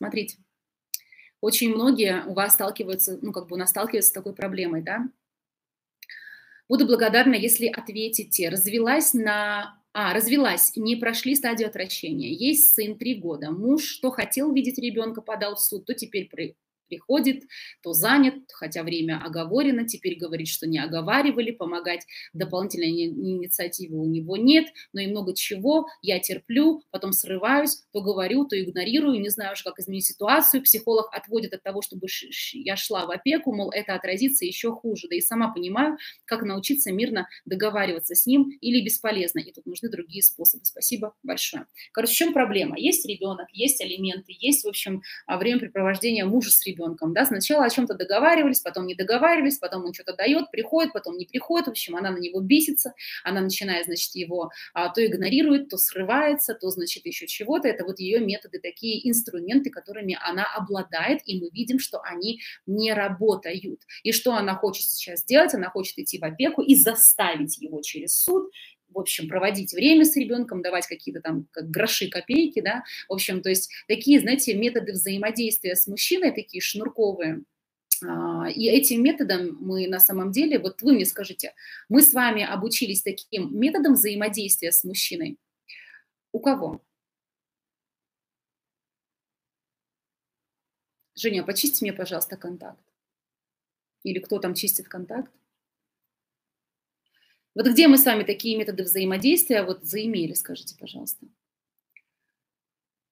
Смотрите, очень многие у вас сталкиваются, ну, как бы у нас сталкиваются с такой проблемой, да? Буду благодарна, если ответите. Развелась на... А, развелась, не прошли стадию отвращения. Есть сын три года. Муж, что хотел видеть ребенка, подал в суд, то теперь приходит, то занят, хотя время оговорено, теперь говорит, что не оговаривали, помогать дополнительной инициативы у него нет, но и много чего, я терплю, потом срываюсь, то говорю, то игнорирую, не знаю уже, как изменить ситуацию, психолог отводит от того, чтобы я шла в опеку, мол, это отразится еще хуже, да и сама понимаю, как научиться мирно договариваться с ним или бесполезно, и тут нужны другие способы. Спасибо большое. Короче, в чем проблема? Есть ребенок, есть алименты, есть, в общем, а, времяпрепровождение мужа с ребенком, ребенком, да, сначала о чем-то договаривались, потом не договаривались, потом он что-то дает, приходит, потом не приходит, в общем, она на него бесится, она начинает, значит, его а, то игнорирует, то срывается, то, значит, еще чего-то, это вот ее методы, такие инструменты, которыми она обладает, и мы видим, что они не работают. И что она хочет сейчас сделать? Она хочет идти в опеку и заставить его через суд в общем, проводить время с ребенком, давать какие-то там как гроши, копейки, да, в общем, то есть такие, знаете, методы взаимодействия с мужчиной, такие шнурковые, а, и этим методом мы на самом деле, вот вы мне скажите, мы с вами обучились таким методом взаимодействия с мужчиной. У кого? Женя, почисти мне, пожалуйста, контакт. Или кто там чистит контакт? Вот где мы с вами такие методы взаимодействия вот заимели, скажите, пожалуйста.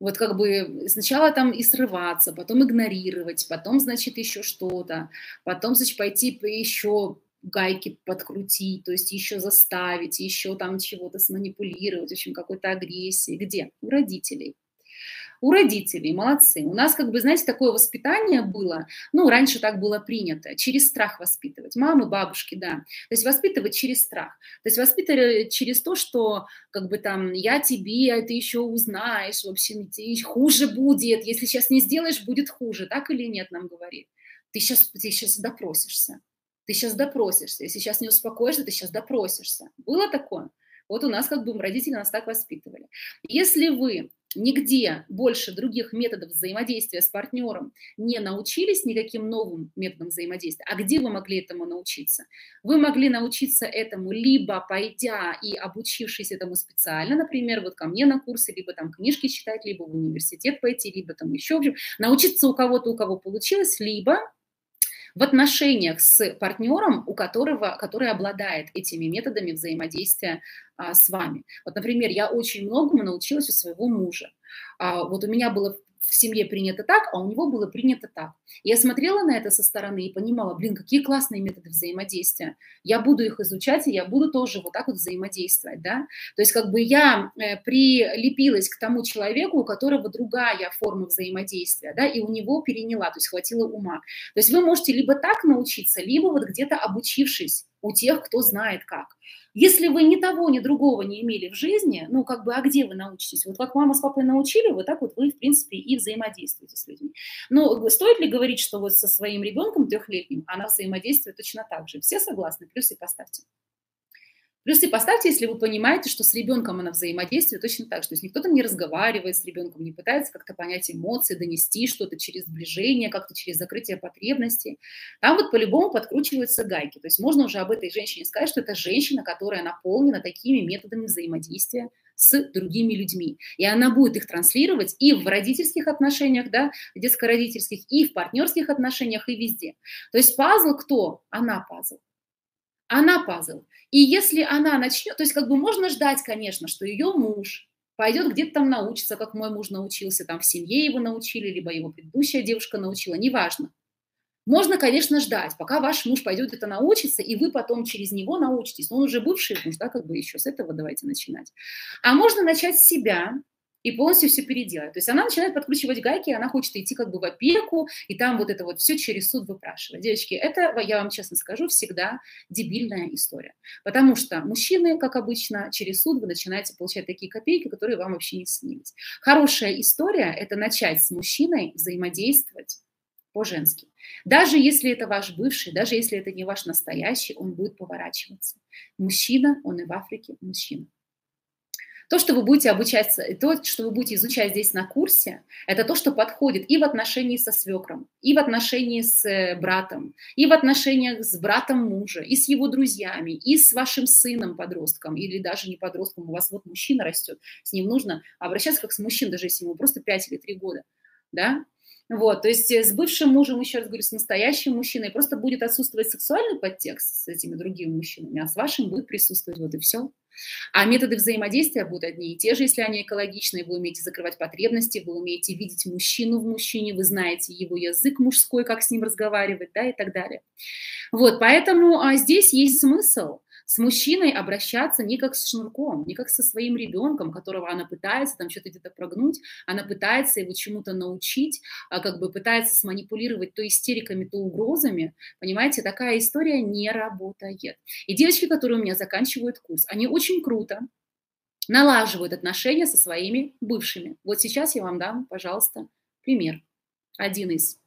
Вот как бы сначала там и срываться, потом игнорировать, потом, значит, еще что-то, потом, значит, пойти еще гайки подкрутить, то есть еще заставить, еще там чего-то сманипулировать, в общем, какой-то агрессии. Где? У родителей у родителей, молодцы. У нас, как бы, знаете, такое воспитание было, ну, раньше так было принято, через страх воспитывать. Мамы, бабушки, да. То есть воспитывать через страх. То есть воспитывать через то, что, как бы, там, я тебе, а ты еще узнаешь, в общем, хуже будет, если сейчас не сделаешь, будет хуже, так или нет, нам говорит. Ты сейчас, ты сейчас допросишься. Ты сейчас допросишься. Если сейчас не успокоишься, ты сейчас допросишься. Было такое? Вот у нас как бы родители нас так воспитывали. Если вы нигде больше других методов взаимодействия с партнером не научились никаким новым методам взаимодействия, а где вы могли этому научиться? Вы могли научиться этому либо пойдя и обучившись этому специально, например, вот ко мне на курсы, либо там книжки читать, либо в университет пойти, либо там еще, в общем, научиться у кого-то, у кого получилось, либо в отношениях с партнером, у которого, который обладает этими методами взаимодействия а, с вами. Вот, например, я очень многому научилась у своего мужа. А, вот у меня было в семье принято так, а у него было принято так. Я смотрела на это со стороны и понимала, блин, какие классные методы взаимодействия. Я буду их изучать, и я буду тоже вот так вот взаимодействовать, да. То есть как бы я э, прилепилась к тому человеку, у которого другая форма взаимодействия, да, и у него переняла, то есть хватило ума. То есть вы можете либо так научиться, либо вот где-то обучившись у тех, кто знает как. Если вы ни того, ни другого не имели в жизни, ну, как бы, а где вы научитесь? Вот как мама с папой научили, вот так вот вы, в принципе, и взаимодействуете с людьми. Но стоит ли говорить, что вот со своим ребенком трехлетним она взаимодействует точно так же? Все согласны? Плюсы поставьте. Плюсы поставьте, если вы понимаете, что с ребенком она взаимодействует точно так же. То есть никто там не разговаривает с ребенком, не пытается как-то понять эмоции, донести что-то через сближение, как-то через закрытие потребностей. Там вот по-любому подкручиваются гайки. То есть можно уже об этой женщине сказать, что это женщина, которая наполнена такими методами взаимодействия с другими людьми. И она будет их транслировать и в родительских отношениях, да, детско-родительских, и в партнерских отношениях, и везде. То есть пазл кто? Она пазл. Она пазл. И если она начнет, то есть как бы можно ждать, конечно, что ее муж пойдет где-то там научиться, как мой муж научился, там в семье его научили, либо его предыдущая девушка научила, неважно. Можно, конечно, ждать, пока ваш муж пойдет это научиться, и вы потом через него научитесь. Но он уже бывший муж, да, как бы еще с этого давайте начинать. А можно начать с себя, и полностью все переделать. То есть она начинает подкручивать гайки, она хочет идти как бы в опеку, и там вот это вот все через суд выпрашивать. Девочки, это, я вам честно скажу, всегда дебильная история. Потому что мужчины, как обычно, через суд вы начинаете получать такие копейки, которые вам вообще не снились. Хорошая история – это начать с мужчиной взаимодействовать по-женски. Даже если это ваш бывший, даже если это не ваш настоящий, он будет поворачиваться. Мужчина, он и в Африке мужчина. То, что вы будете обучаться, то, что вы будете изучать здесь на курсе, это то, что подходит и в отношении со свекром, и в отношении с э, братом, и в отношениях с братом мужа, и с его друзьями, и с вашим сыном подростком, или даже не подростком, у вас вот мужчина растет, с ним нужно обращаться как с мужчиной, даже если ему просто 5 или 3 года, да, вот, то есть э, с бывшим мужем, еще раз говорю, с настоящим мужчиной просто будет отсутствовать сексуальный подтекст с этими другими мужчинами, а с вашим будет присутствовать вот и все. А методы взаимодействия будут одни и те же, если они экологичные. Вы умеете закрывать потребности, вы умеете видеть мужчину в мужчине, вы знаете его язык мужской, как с ним разговаривать, да, и так далее. Вот, поэтому а, здесь есть смысл с мужчиной обращаться не как с шнурком, не как со своим ребенком, которого она пытается там что-то где-то прогнуть, она пытается его чему-то научить, а как бы пытается сманипулировать то истериками, то угрозами. Понимаете, такая история не работает. И девочки, которые у меня заканчивают курс, они очень круто налаживают отношения со своими бывшими. Вот сейчас я вам дам, пожалуйста, пример. Один из.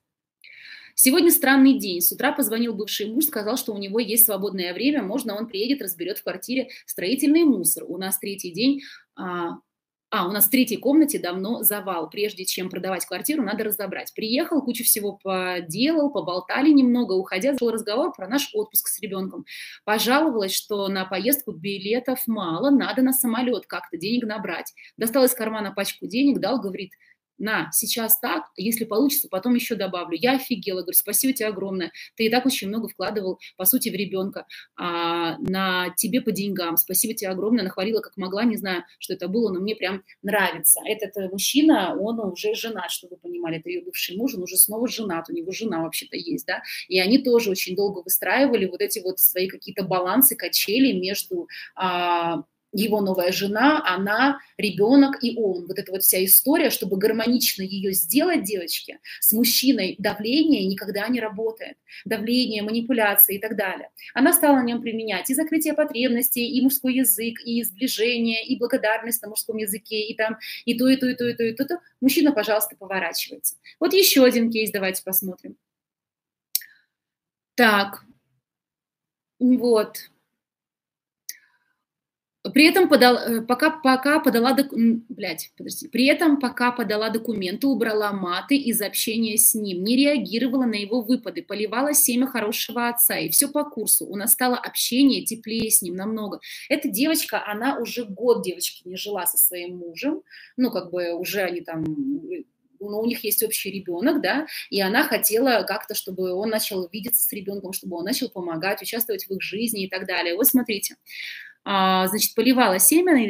Сегодня странный день. С утра позвонил бывший муж, сказал, что у него есть свободное время, можно он приедет, разберет в квартире строительный мусор. У нас третий день, а, а, у нас в третьей комнате давно завал. Прежде чем продавать квартиру, надо разобрать. Приехал, кучу всего поделал, поболтали немного. Уходя, зашел разговор про наш отпуск с ребенком. Пожаловалась, что на поездку билетов мало, надо на самолет как-то денег набрать. Достал из кармана пачку денег, дал, говорит, на, сейчас так, если получится, потом еще добавлю. Я офигела, говорю, спасибо тебе огромное. Ты и так очень много вкладывал, по сути, в ребенка, а, на тебе по деньгам. Спасибо тебе огромное, нахвалила как могла, не знаю, что это было, но мне прям нравится. Этот э, мужчина, он уже женат, чтобы вы понимали, это ее бывший муж, он уже снова женат, у него жена вообще-то есть, да, и они тоже очень долго выстраивали вот эти вот свои какие-то балансы, качели между а, его новая жена, она, ребенок и он. Вот эта вот вся история, чтобы гармонично ее сделать, девочки, с мужчиной давление никогда не работает. Давление, манипуляции и так далее. Она стала на нем применять и закрытие потребностей, и мужской язык, и сближение, и благодарность на мужском языке, и там, и то, и то, и то, и то, и то. И то. Мужчина, пожалуйста, поворачивается. Вот еще один кейс давайте посмотрим. Так, вот. При этом подал, э, пока, пока подала, блядь, подожди, при этом пока подала документы, убрала маты из общения с ним, не реагировала на его выпады, поливала семя хорошего отца, и все по курсу. У нас стало общение теплее с ним намного. Эта девочка, она уже год девочки не жила со своим мужем, ну, как бы уже они там но у них есть общий ребенок, да, и она хотела как-то, чтобы он начал видеться с ребенком, чтобы он начал помогать, участвовать в их жизни и так далее. Вот смотрите, значит, поливала семя, и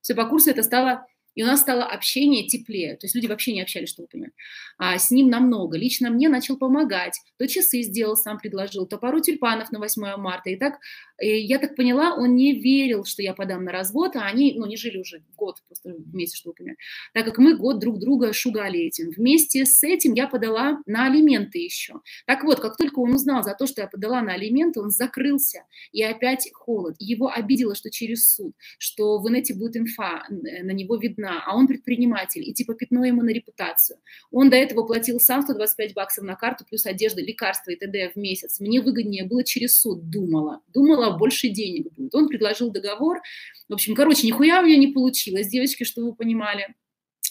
все по курсу это стало и у нас стало общение теплее. То есть люди вообще не общались, что вы понимаете. А с ним намного. Лично мне начал помогать. То часы сделал, сам предложил, то пару тюльпанов на 8 марта. И так, и я так поняла, он не верил, что я подам на развод, а они, ну, не жили уже год просто вместе, что вы понимаете. Так как мы год друг друга шугали этим. Вместе с этим я подала на алименты еще. Так вот, как только он узнал за то, что я подала на алименты, он закрылся. И опять холод. Его обидело, что через суд, что в инете будет инфа, на него видно видна, а он предприниматель, и типа пятно ему на репутацию. Он до этого платил сам 125 баксов на карту, плюс одежда, лекарства и т.д. в месяц. Мне выгоднее было через суд, думала. Думала, больше денег будет. Он предложил договор. В общем, короче, нихуя у меня не получилось, девочки, что вы понимали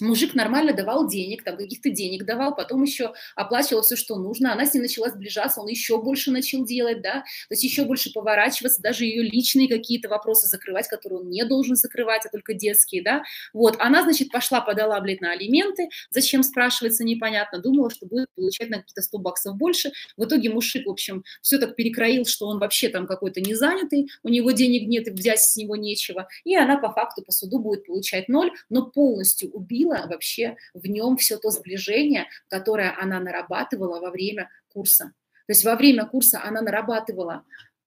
мужик нормально давал денег, там каких-то денег давал, потом еще оплачивал все, что нужно, она с ним начала сближаться, он еще больше начал делать, да, то есть еще больше поворачиваться, даже ее личные какие-то вопросы закрывать, которые он не должен закрывать, а только детские, да, вот, она, значит, пошла, подала, блядь, на алименты, зачем, спрашивается, непонятно, думала, что будет получать на какие-то 100 баксов больше, в итоге мужик, в общем, все так перекроил, что он вообще там какой-то не занятый, у него денег нет, и взять с него нечего, и она по факту по суду будет получать ноль, но полностью убила сохранила вообще в нем все то сближение, которое она нарабатывала во время курса. То есть во время курса она нарабатывала,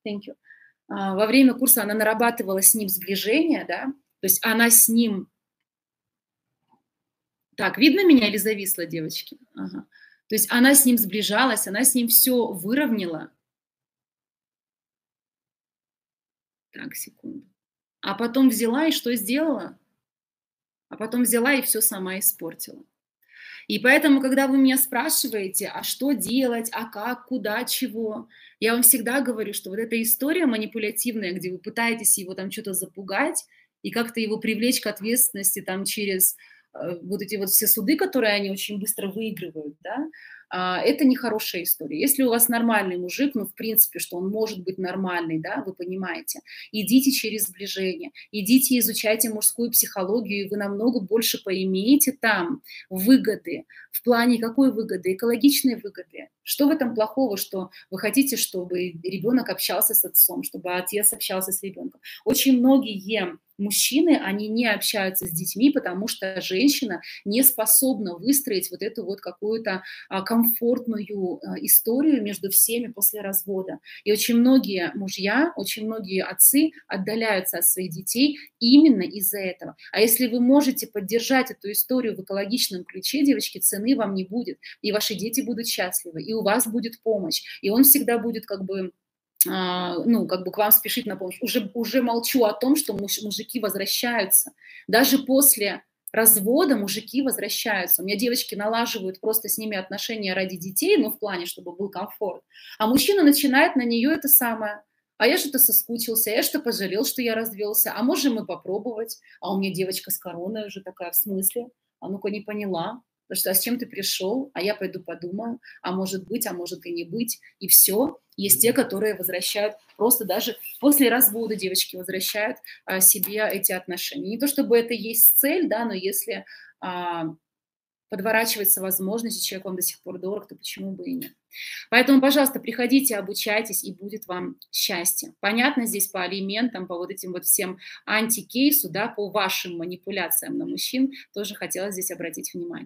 thank you, а, во время курса она нарабатывала с ним сближение, да, то есть она с ним... Так, видно меня или зависло, девочки? Ага. То есть она с ним сближалась, она с ним все выровняла. Так, секунду. А потом взяла и что сделала? А потом взяла и все сама испортила. И поэтому, когда вы меня спрашиваете, а что делать, а как, куда, чего, я вам всегда говорю, что вот эта история манипулятивная, где вы пытаетесь его там что-то запугать, и как-то его привлечь к ответственности там через э, вот эти вот все суды, которые они очень быстро выигрывают, да, это нехорошая история. Если у вас нормальный мужик, ну, в принципе, что он может быть нормальный, да, вы понимаете, идите через сближение, идите изучайте мужскую психологию, и вы намного больше поимеете там выгоды. В плане какой выгоды? Экологичной выгоды. Что в этом плохого, что вы хотите, чтобы ребенок общался с отцом, чтобы отец общался с ребенком? Очень многие мужчины, они не общаются с детьми, потому что женщина не способна выстроить вот эту вот какую-то а, комфортную а, историю между всеми после развода. И очень многие мужья, очень многие отцы отдаляются от своих детей именно из-за этого. А если вы можете поддержать эту историю в экологичном ключе, девочки, цены вам не будет, и ваши дети будут счастливы, и у вас будет помощь, и он всегда будет как бы ну, как бы к вам спешить на помощь. Уже, уже молчу о том, что муж, мужики возвращаются. Даже после развода мужики возвращаются. У меня девочки налаживают просто с ними отношения ради детей, ну, в плане, чтобы был комфорт. А мужчина начинает на нее это самое. А я что-то соскучился, а я что пожалел, что я развелся. А можем мы попробовать? А у меня девочка с короной уже такая, в смысле? А ну-ка не поняла. Потому что а с чем ты пришел, а я пойду подумаю, а может быть, а может и не быть, и все. Есть те, которые возвращают, просто даже после развода девочки возвращают а, себе эти отношения. Не то чтобы это есть цель, да, но если а, подворачивается возможность, и человек вам до сих пор дорог, то почему бы и нет. Поэтому, пожалуйста, приходите, обучайтесь, и будет вам счастье. Понятно здесь по алиментам, по вот этим вот всем антикейсу, да, по вашим манипуляциям на мужчин, тоже хотела здесь обратить внимание.